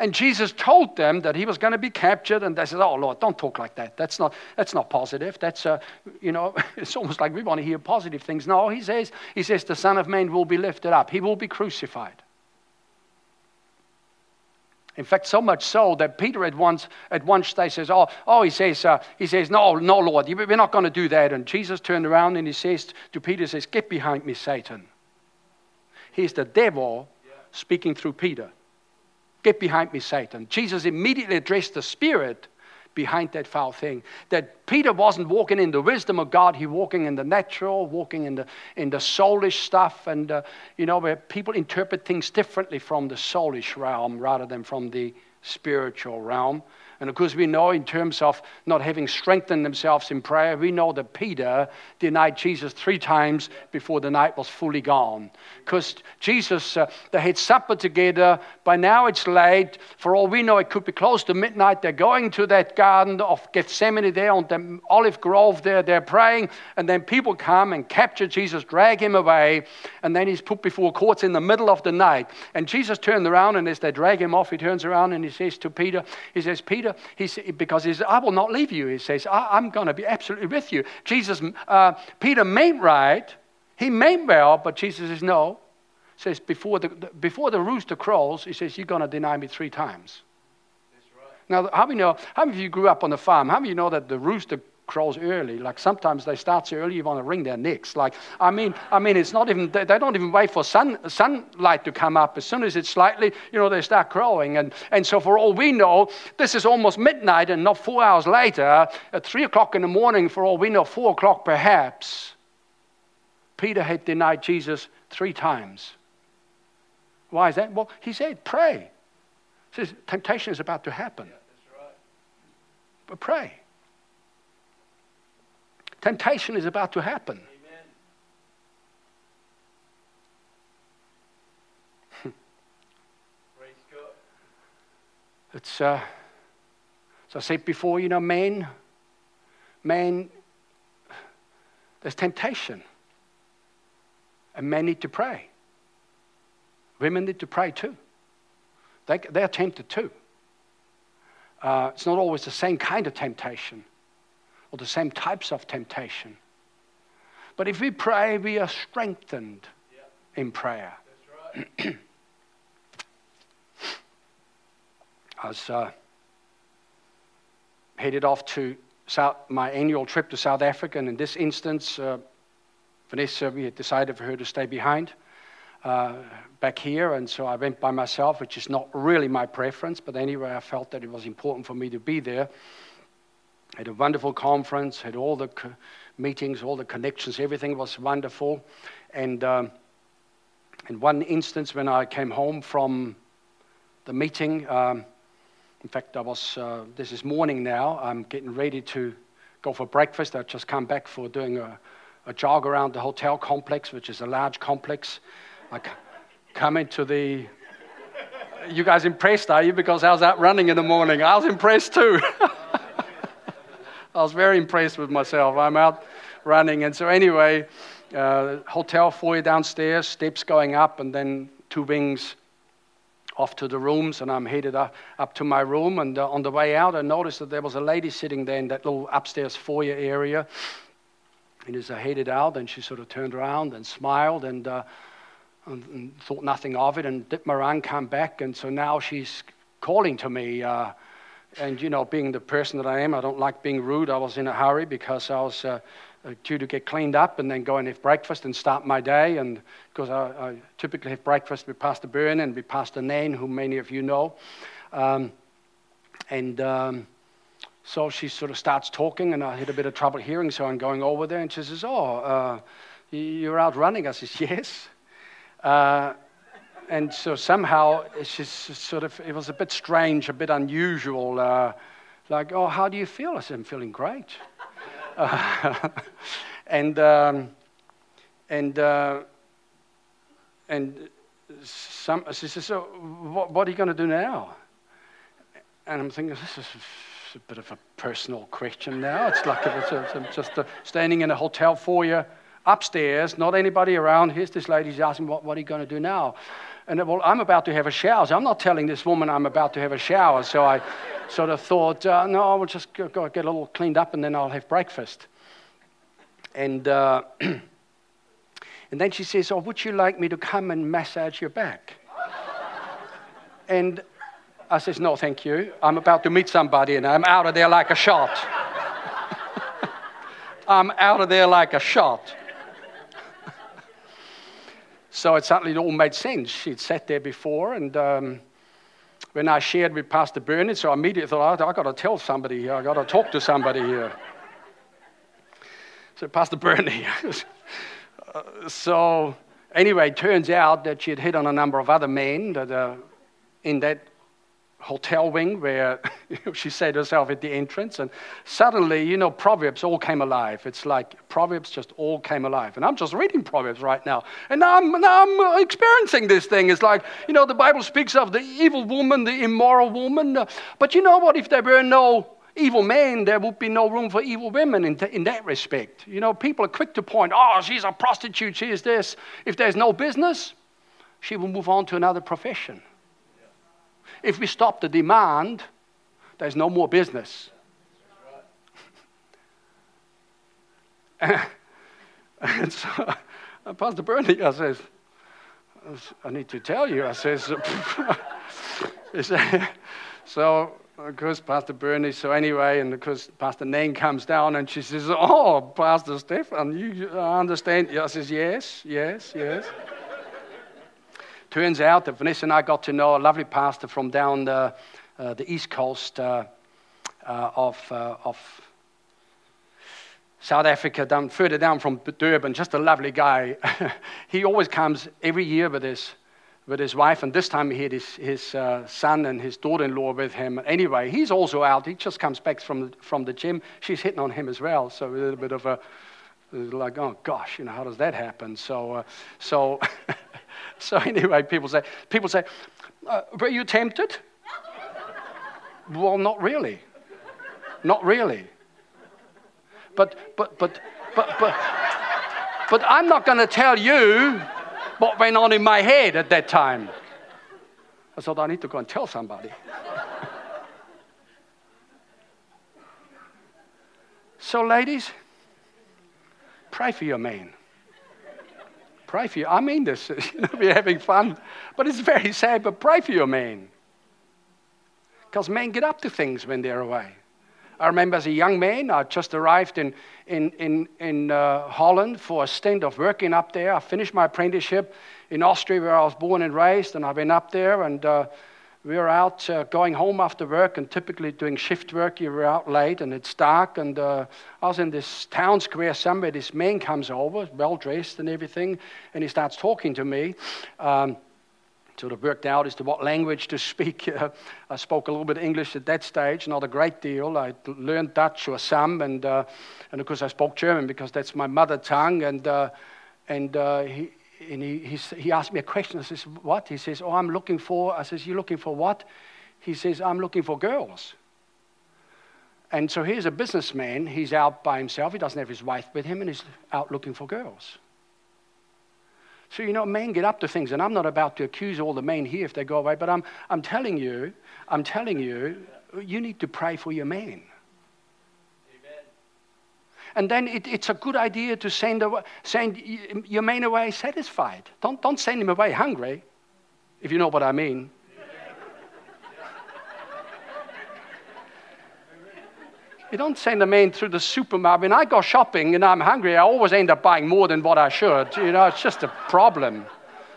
And Jesus told them that he was going to be captured, and they said, "Oh Lord, don't talk like that. That's not that's not positive. That's uh, you know, [LAUGHS] it's almost like we want to hear positive things." No, he says he says the Son of Man will be lifted up. He will be crucified. In fact, so much so that Peter at once at one stage says, "Oh, oh," he says, uh, "He says, no, no, Lord, we're not going to do that." And Jesus turned around and he says to Peter, "says Get behind me, Satan." He's the devil speaking through Peter. Get behind me, Satan. Jesus immediately addressed the spirit behind that foul thing. That Peter wasn't walking in the wisdom of God, he walking in the natural, walking in the, in the soulish stuff, and uh, you know, where people interpret things differently from the soulish realm rather than from the spiritual realm. And of course, we know in terms of not having strengthened themselves in prayer, we know that Peter denied Jesus three times before the night was fully gone. Because Jesus, uh, they had supper together. By now it's late. For all we know, it could be close to midnight. They're going to that garden of Gethsemane there on the olive grove there. They're praying. And then people come and capture Jesus, drag him away. And then he's put before courts in the middle of the night. And Jesus turned around, and as they drag him off, he turns around and he says to Peter, He says, Peter, he said, because he says, I will not leave you. He says, I, am going to be absolutely with you. Jesus, uh, Peter meant right. He meant well, but Jesus says, no. He says, before the, before the rooster crows, he says, you're going to deny me three times. Right. Now, how many, know, how many of you grew up on the farm? How many of you know that the rooster crows early. Like sometimes they start so early you want to wring their necks. Like I mean, I mean, it's not even they, don't even wait for sun, sunlight to come up. As soon as it's slightly, you know, they start crowing. And and so for all we know, this is almost midnight and not four hours later, at three o'clock in the morning. For all we know, four o'clock perhaps. Peter had denied Jesus three times. Why is that? Well, he said, pray. He says, temptation is about to happen. Yeah, right. But pray. Temptation is about to happen. [LAUGHS] it's, uh, as I said before, you know, men, men, there's temptation. And men need to pray. Women need to pray too. They, they're tempted too. Uh, it's not always the same kind of temptation or the same types of temptation. But if we pray, we are strengthened yeah. in prayer. Right. [CLEARS THROAT] I was uh, headed off to South, my annual trip to South Africa, and in this instance, uh, Vanessa, we had decided for her to stay behind uh, back here, and so I went by myself, which is not really my preference, but anyway, I felt that it was important for me to be there had a wonderful conference, had all the co- meetings, all the connections, everything was wonderful. And um, in one instance, when I came home from the meeting, um, in fact, I was, uh, this is morning now, I'm getting ready to go for breakfast. I've just come back for doing a, a jog around the hotel complex, which is a large complex. I come into the you guys impressed, are you? Because I was out running in the morning. I was impressed too. [LAUGHS] I was very impressed with myself. I'm out running. And so, anyway, uh, hotel foyer downstairs, steps going up, and then two wings off to the rooms. And I'm headed up, up to my room. And uh, on the way out, I noticed that there was a lady sitting there in that little upstairs foyer area. And as I headed out, and she sort of turned around and smiled and, uh, and, and thought nothing of it and dipped my around, come back. And so now she's calling to me. Uh, and you know, being the person that I am, I don't like being rude. I was in a hurry because I was uh, uh, due to get cleaned up and then go and have breakfast and start my day. And because I, I typically have breakfast with Pastor Byrne and with Pastor Nain, who many of you know. Um, and um, so she sort of starts talking, and I had a bit of trouble hearing, so I'm going over there, and she says, "Oh, uh, you're out running." I says, "Yes." Uh, and so somehow it's just sort of it was a bit strange, a bit unusual. Uh, like, oh, how do you feel? I said, I'm feeling great. Uh, [LAUGHS] and um, and uh, and some she says, so what, what are you going to do now? And I'm thinking, this is a bit of a personal question now. It's like it's, it's just standing in a hotel foyer upstairs, not anybody around. Here's this lady, she's asking, what, what are you going to do now? And well, I'm about to have a shower. So I'm not telling this woman I'm about to have a shower. So I sort of thought, uh, no, I will just go, go, get a little cleaned up and then I'll have breakfast. And, uh, [CLEARS THROAT] and then she says, Oh, would you like me to come and massage your back? and I says, No, thank you. I'm about to meet somebody and I'm out of there like a shot. [LAUGHS] I'm out of there like a shot. So it suddenly all made sense. She'd sat there before, and um, when I shared with Pastor Bernard, so I immediately thought, I've got to tell somebody here, I've got to talk to somebody here. So Pastor Bernard, [LAUGHS] uh, so anyway, it turns out that she had hit on a number of other men that uh, in that hotel wing where [LAUGHS] she said herself at the entrance. And suddenly, you know, Proverbs all came alive. It's like Proverbs just all came alive. And I'm just reading Proverbs right now. And now I'm, now I'm experiencing this thing. It's like, you know, the Bible speaks of the evil woman, the immoral woman. But you know what? If there were no evil men, there would be no room for evil women in, in that respect. You know, people are quick to point, oh, she's a prostitute, she is this. If there's no business, she will move on to another profession. If we stop the demand, there's no more business. [LAUGHS] and so, uh, Pastor Bernie, I says, I need to tell you, I says, [LAUGHS] so of course, Pastor Bernie, so anyway, and of course, Pastor Nain comes down and she says, Oh, Pastor Stefan, you understand? I says, Yes, yes, yes. Turns out that Vanessa and I got to know a lovely pastor from down the, uh, the east coast uh, uh, of, uh, of South Africa, down further down from Durban, just a lovely guy. [LAUGHS] he always comes every year with his, with his wife, and this time he had his, his uh, son and his daughter in law with him. Anyway, he's also out. He just comes back from from the gym. She's hitting on him as well, so a little bit of a like, oh gosh, you know, how does that happen? So, uh, so [LAUGHS] [LAUGHS] So anyway, people say, people say, uh, were you tempted? well, not really. Not really. But, but, but, but, but, but I'm not going to tell you what went on in my head at that time. I thought I need to go and tell somebody. [LAUGHS] so, ladies, pray for your man. Pray for you. I mean this. [LAUGHS] we're having fun. But it's very sad, but pray for your men. Because men get up to things when they're away. I remember as a young man, I just arrived in, in, in, in uh, Holland for a stint of working up there. I finished my apprenticeship in Austria, where I was born and raised, and I've been up there. And uh, we were out uh, going home after work and typically doing shift work. You were out late and it's dark. And uh, I was in this town square somewhere. This man comes over, well dressed and everything, and he starts talking to me. Um, sort of worked out as to what language to [LAUGHS] speak. Uh, I spoke a little bit English at that stage, not a great deal. I learned Dutch or some, and, uh, and of course I spoke German because that's my mother tongue. And, uh, and he, and he, he, he asked me a question. I says, What? He says, Oh, I'm looking for. I says, You're looking for what? He says, I'm looking for girls. And so here's a businessman. He's out by himself. He doesn't have his wife with him, and he's out looking for girls. So, you know, men get up to things, and I'm not about to accuse all the men here if they go away, but I'm, I'm telling you, I'm telling you, you need to pray for your men. And then it, it's a good idea to send, away, send your man away satisfied. Don't, don't send him away hungry, if you know what I mean. You don't send a man through the supermarket. When I go shopping and I'm hungry, I always end up buying more than what I should. You know, it's just a problem.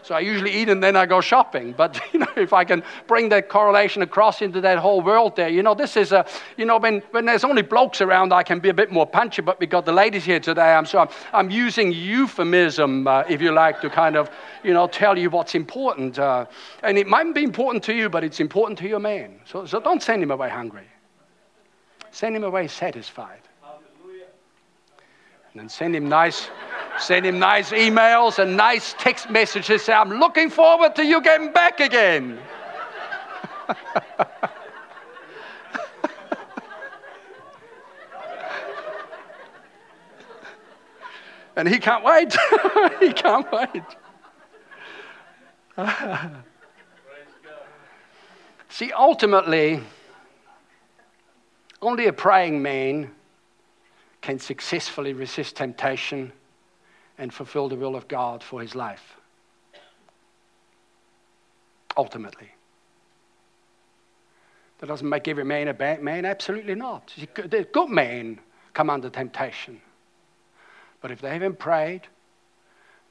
So I usually eat and then I go shopping. But [LAUGHS] you know, if I can bring that correlation across into that whole world there, you know, this is a, you know, when, when there's only blokes around, I can be a bit more punchy. But we got the ladies here today. I'm so I'm, I'm using euphemism, uh, if you like, to kind of, you know, tell you what's important. Uh, and it mightn't be important to you, but it's important to your man. So, so don't send him away hungry. Send him away satisfied. And send him nice Send him nice emails and nice text messages. Say, I'm looking forward to you getting back again. [LAUGHS] and he can't wait. [LAUGHS] he can't wait. [LAUGHS] See, ultimately, only a praying man can successfully resist temptation and fulfill the will of God for his life. Ultimately. That doesn't make every man a bad man, absolutely not. The good men come under temptation. But if they haven't prayed,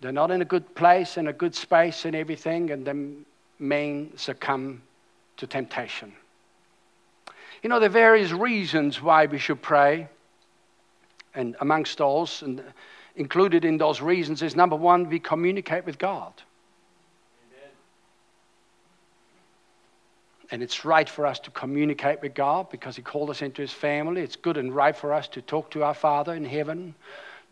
they're not in a good place, and a good space, and everything, and then men succumb to temptation. You know, there are various reasons why we should pray, and amongst those, and included in those reasons is number one, we communicate with God. and it's right for us to communicate with God because He called us into His family. It's good and right for us to talk to our Father in heaven,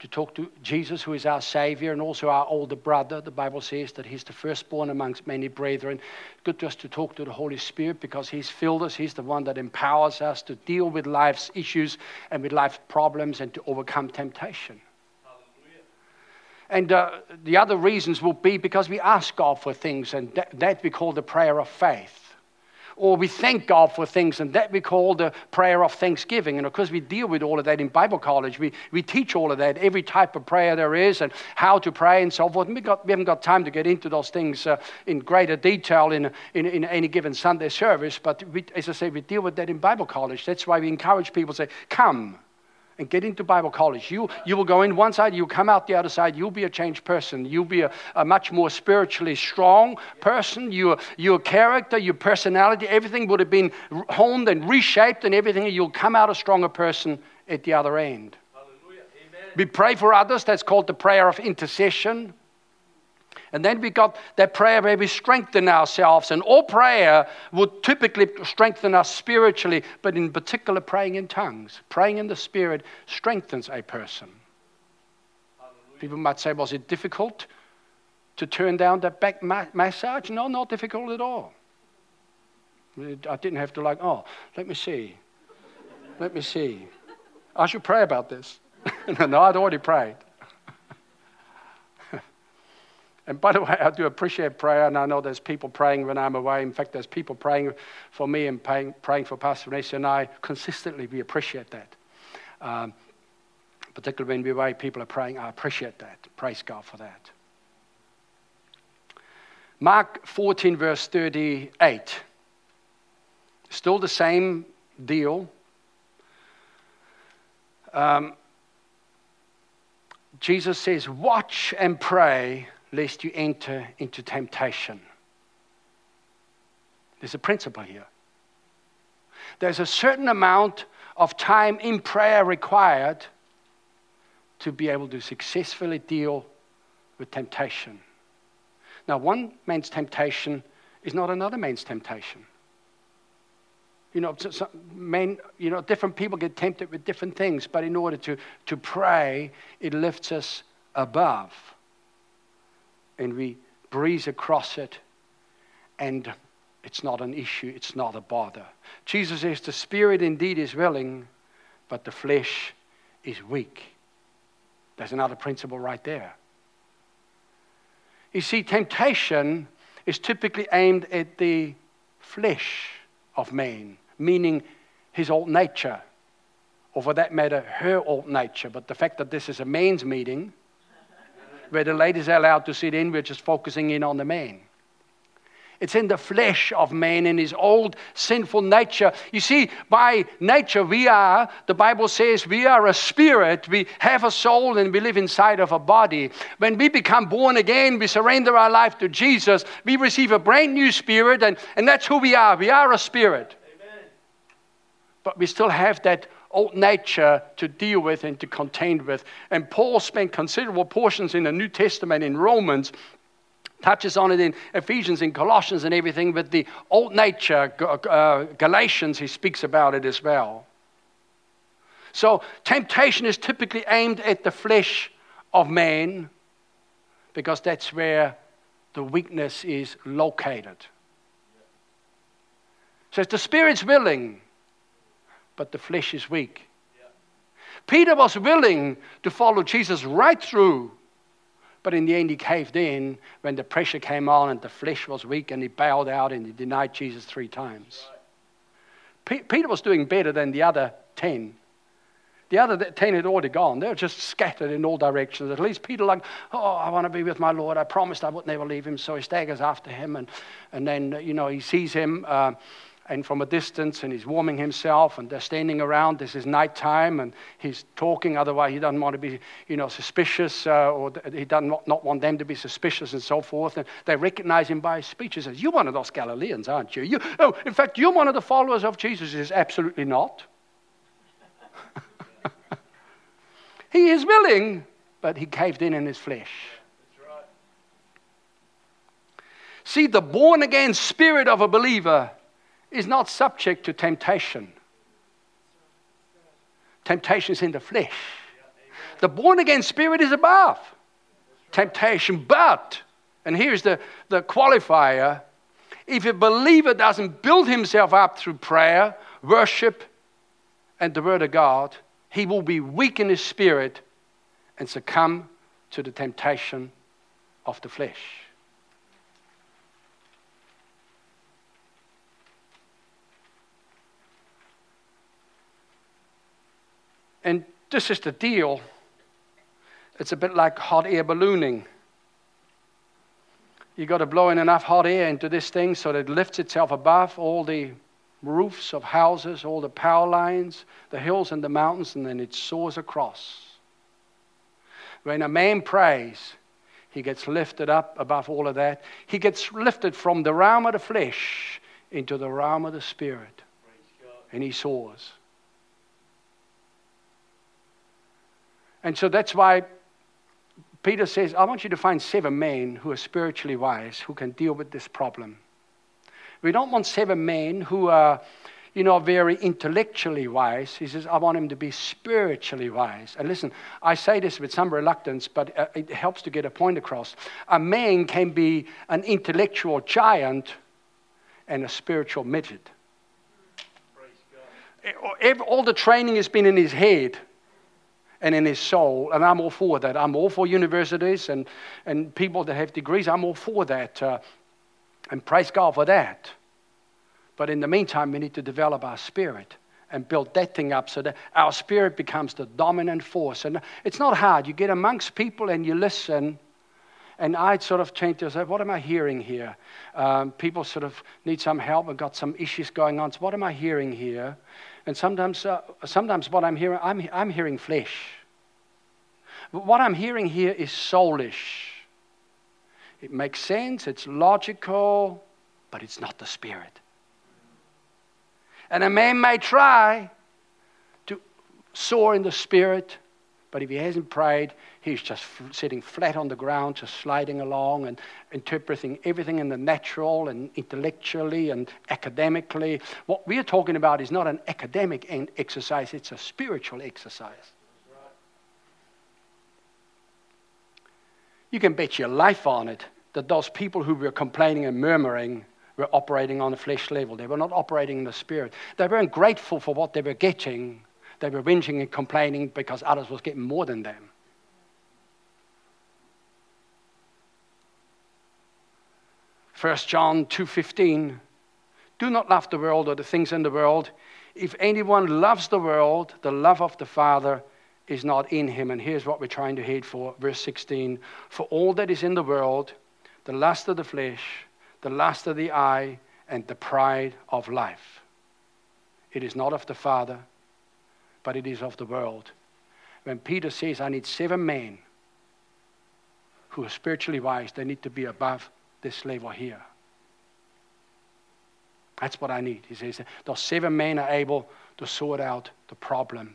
to talk to Jesus, who is our Savior, and also our older brother. The Bible says that He's the firstborn amongst many brethren. Good us to talk to the Holy Spirit because He's filled us. He's the one that empowers us to deal with life's issues and with life's problems and to overcome temptation. Hallelujah. And uh, the other reasons will be because we ask God for things, and that, that we call the prayer of faith. Or we thank God for things, and that we call the prayer of thanksgiving. And of course, we deal with all of that in Bible college. We, we teach all of that, every type of prayer there is, and how to pray, and so forth. And we, got, we haven't got time to get into those things uh, in greater detail in, in, in, any given Sunday service. But we, as I say, we deal with that in Bible college. That's why we encourage people to say, Come and get into Bible college. You, you will go in one side, you'll come out the other side, you'll be a changed person. You'll be a, a much more spiritually strong person. Your, your character, your personality, everything would have been honed and reshaped and everything. You'll come out a stronger person at the other end. We pray for others, that's called the prayer of intercession. And then we got that prayer where we strengthen ourselves. And all prayer would typically strengthen us spiritually, but in particular, praying in tongues. Praying in the Spirit strengthens a person. Hallelujah. People might say, was it difficult to turn down that back ma- massage? No, not difficult at all. I didn't have to, like, oh, let me see. Let me see. I should pray about this. [LAUGHS] no, I'd already prayed. And by the way, I do appreciate prayer, and I know there's people praying when I'm away. In fact, there's people praying for me and praying, praying for Pastor Vanessa and I consistently. We appreciate that. Um, particularly when we're away, people are praying. I appreciate that. Praise God for that. Mark 14, verse 38. Still the same deal. Um, Jesus says, Watch and pray lest you enter into temptation. There's a principle here. There's a certain amount of time in prayer required to be able to successfully deal with temptation. Now, one man's temptation is not another man's temptation. You know, men, you know, different people get tempted with different things, but in order to, to pray, it lifts us above and we breeze across it, and it's not an issue, it's not a bother. Jesus says, The spirit indeed is willing, but the flesh is weak. There's another principle right there. You see, temptation is typically aimed at the flesh of man, meaning his old nature, or for that matter, her old nature. But the fact that this is a man's meeting, where the ladies are allowed to sit in, we're just focusing in on the man. It's in the flesh of man in his old sinful nature. You see, by nature, we are, the Bible says, we are a spirit. We have a soul and we live inside of a body. When we become born again, we surrender our life to Jesus. We receive a brand new spirit, and, and that's who we are. We are a spirit. Amen. But we still have that old nature to deal with and to contend with. And Paul spent considerable portions in the New Testament in Romans touches on it in Ephesians, in Colossians, and everything, but the old nature, uh, Galatians, he speaks about it as well. So, temptation is typically aimed at the flesh of man because that's where the weakness is located. So, if the spirit's willing, but the flesh is weak. Peter was willing to follow Jesus right through, but in the end he caved in when the pressure came on and the flesh was weak and he bowed out and he denied Jesus three times. Right. Peter was doing better than the other ten. The other ten had already gone. They were just scattered in all directions. At least Peter, like, oh, I want to be with my Lord. I promised I would never leave him. So he staggers after him, and, and then, you know, he sees him. Uh, and from a distance, and he's warming himself, and they're standing around. This is nighttime, and he's talking. Otherwise, he doesn't want to be, you know, suspicious, uh, or he does not, not want them to be suspicious, and so forth. And they recognize him by his speech. He says, "You're one of those Galileans, aren't you? you oh, in fact, you're one of the followers of Jesus." He says, "Absolutely not." [LAUGHS] he is willing, but he caved in in his flesh. See, the born again spirit of a believer is not subject to temptation. Temptation is in the flesh. The born again spirit is above temptation, but, and here's the, the qualifier if a believer doesn't build himself up through prayer, worship, and the Word of God, he will be weak in his spirit and succumb to the temptation of the flesh. And this is the deal. It's a bit like hot air ballooning. You've got to blow in enough hot air into this thing so that it lifts itself above all the roofs of houses, all the power lines, the hills and the mountains, and then it soars across. When a man prays, he gets lifted up above all of that. He gets lifted from the realm of the flesh into the realm of the spirit. And he soars. And so that's why Peter says, I want you to find seven men who are spiritually wise, who can deal with this problem. We don't want seven men who are, you know, very intellectually wise. He says, I want him to be spiritually wise. And listen, I say this with some reluctance, but uh, it helps to get a point across. A man can be an intellectual giant and a spiritual midget. All the training has been in his head and in his soul. And I'm all for that. I'm all for universities and, and people that have degrees. I'm all for that. Uh, and praise God for that. But in the meantime, we need to develop our spirit and build that thing up so that our spirit becomes the dominant force. And it's not hard. You get amongst people and you listen. And I sort of change to say, what am I hearing here? Um, people sort of need some help and got some issues going on. So what am I hearing here? And sometimes, uh, sometimes what I'm hearing, I'm, I'm hearing flesh. But what I'm hearing here is soulish. It makes sense, it's logical, but it's not the Spirit. And a man may try to soar in the Spirit, but if he hasn't prayed, he's just sitting flat on the ground, just sliding along and interpreting everything in the natural and intellectually and academically. What we're talking about is not an academic exercise, it's a spiritual exercise. You can bet your life on it that those people who were complaining and murmuring were operating on a flesh level. They were not operating in the spirit. They weren't grateful for what they were getting. They were whinging and complaining because others was getting more than them. First John 2:15 Do not love the world or the things in the world. If anyone loves the world, the love of the Father is not in him. And here's what we're trying to head for. Verse 16 For all that is in the world, the lust of the flesh, the lust of the eye, and the pride of life. It is not of the Father, but it is of the world. When Peter says, I need seven men who are spiritually wise, they need to be above this level here. That's what I need. He says, those seven men are able to sort out the problem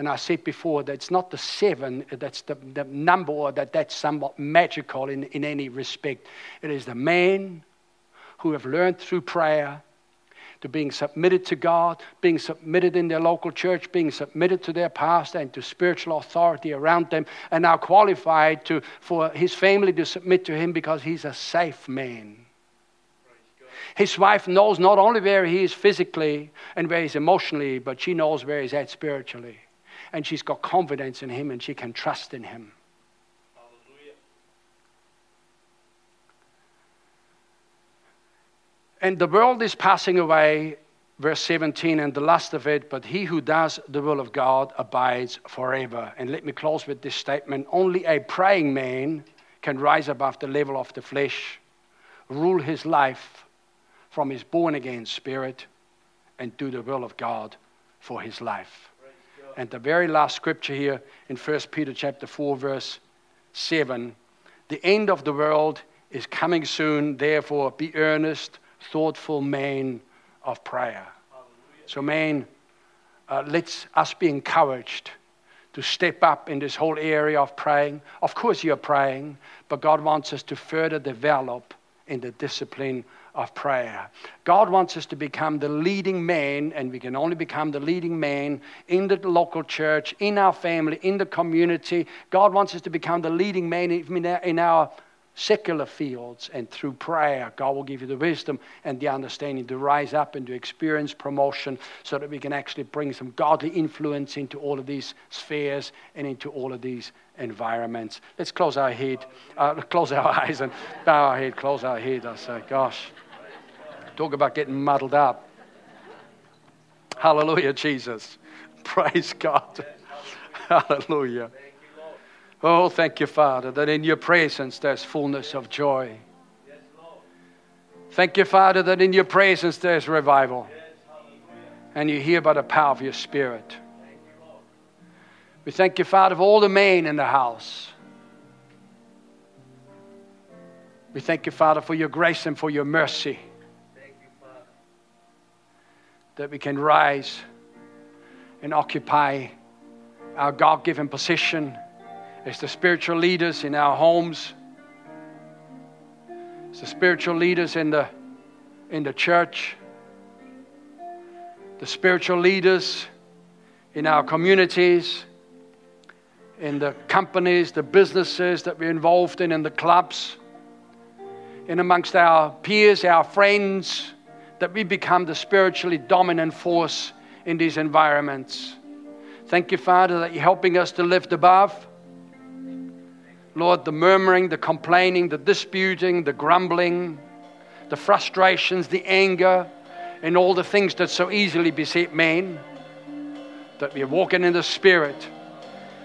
and I said before that it's not the seven that's the, the number or that that's somewhat magical in, in any respect. It is the men who have learned through prayer to being submitted to God, being submitted in their local church, being submitted to their pastor and to spiritual authority around them, and now qualified to, for his family to submit to him because he's a safe man. His wife knows not only where he is physically and where he's emotionally, but she knows where he's at spiritually and she's got confidence in him and she can trust in him. And the world is passing away, verse 17, and the lust of it, but he who does the will of God abides forever. And let me close with this statement only a praying man can rise above the level of the flesh, rule his life from his born again spirit, and do the will of God for his life. And the very last scripture here in 1 Peter chapter 4, verse 7 the end of the world is coming soon, therefore be earnest, thoughtful man of prayer. So, man, uh, let's us be encouraged to step up in this whole area of praying. Of course, you're praying, but God wants us to further develop in the discipline of prayer. God wants us to become the leading man, and we can only become the leading man in the local church, in our family, in the community. God wants us to become the leading man in our secular fields and through prayer, God will give you the wisdom and the understanding to rise up and to experience promotion so that we can actually bring some godly influence into all of these spheres and into all of these environments. Let's close our head, uh, close our [LAUGHS] eyes and bow our head, close our head. I say, gosh, talk about getting muddled up. Hallelujah, Jesus. [LAUGHS] Praise God. [LAUGHS] Hallelujah. Oh, thank you, Father, that in your presence there's fullness of joy. Thank you, Father, that in your presence there's revival. And you hear by the power of your Spirit. We thank you, Father, for all the men in the house. We thank you, Father, for your grace and for your mercy. that we can rise and occupy our God given position as the spiritual leaders in our homes, It's the spiritual leaders in the, in the church, the spiritual leaders in our communities, in the companies, the businesses that we're involved in, in the clubs, in amongst our peers, our friends, that we become the spiritually dominant force in these environments. Thank you, Father, that you're helping us to lift above Lord, the murmuring, the complaining, the disputing, the grumbling, the frustrations, the anger, and all the things that so easily beset men, that we are walking in the Spirit.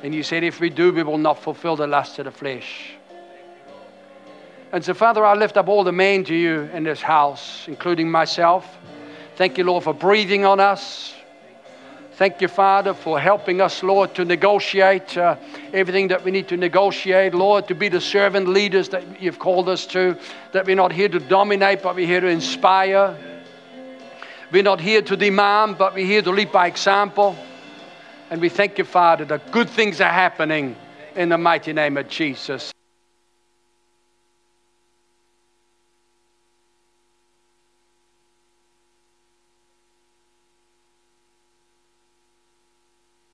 And you said, if we do, we will not fulfill the lust of the flesh. And so, Father, I lift up all the men to you in this house, including myself. Thank you, Lord, for breathing on us, Thank you, Father, for helping us, Lord, to negotiate uh, everything that we need to negotiate, Lord, to be the servant leaders that you've called us to, that we're not here to dominate, but we're here to inspire. We're not here to demand, but we're here to lead by example. And we thank you, Father, that good things are happening in the mighty name of Jesus.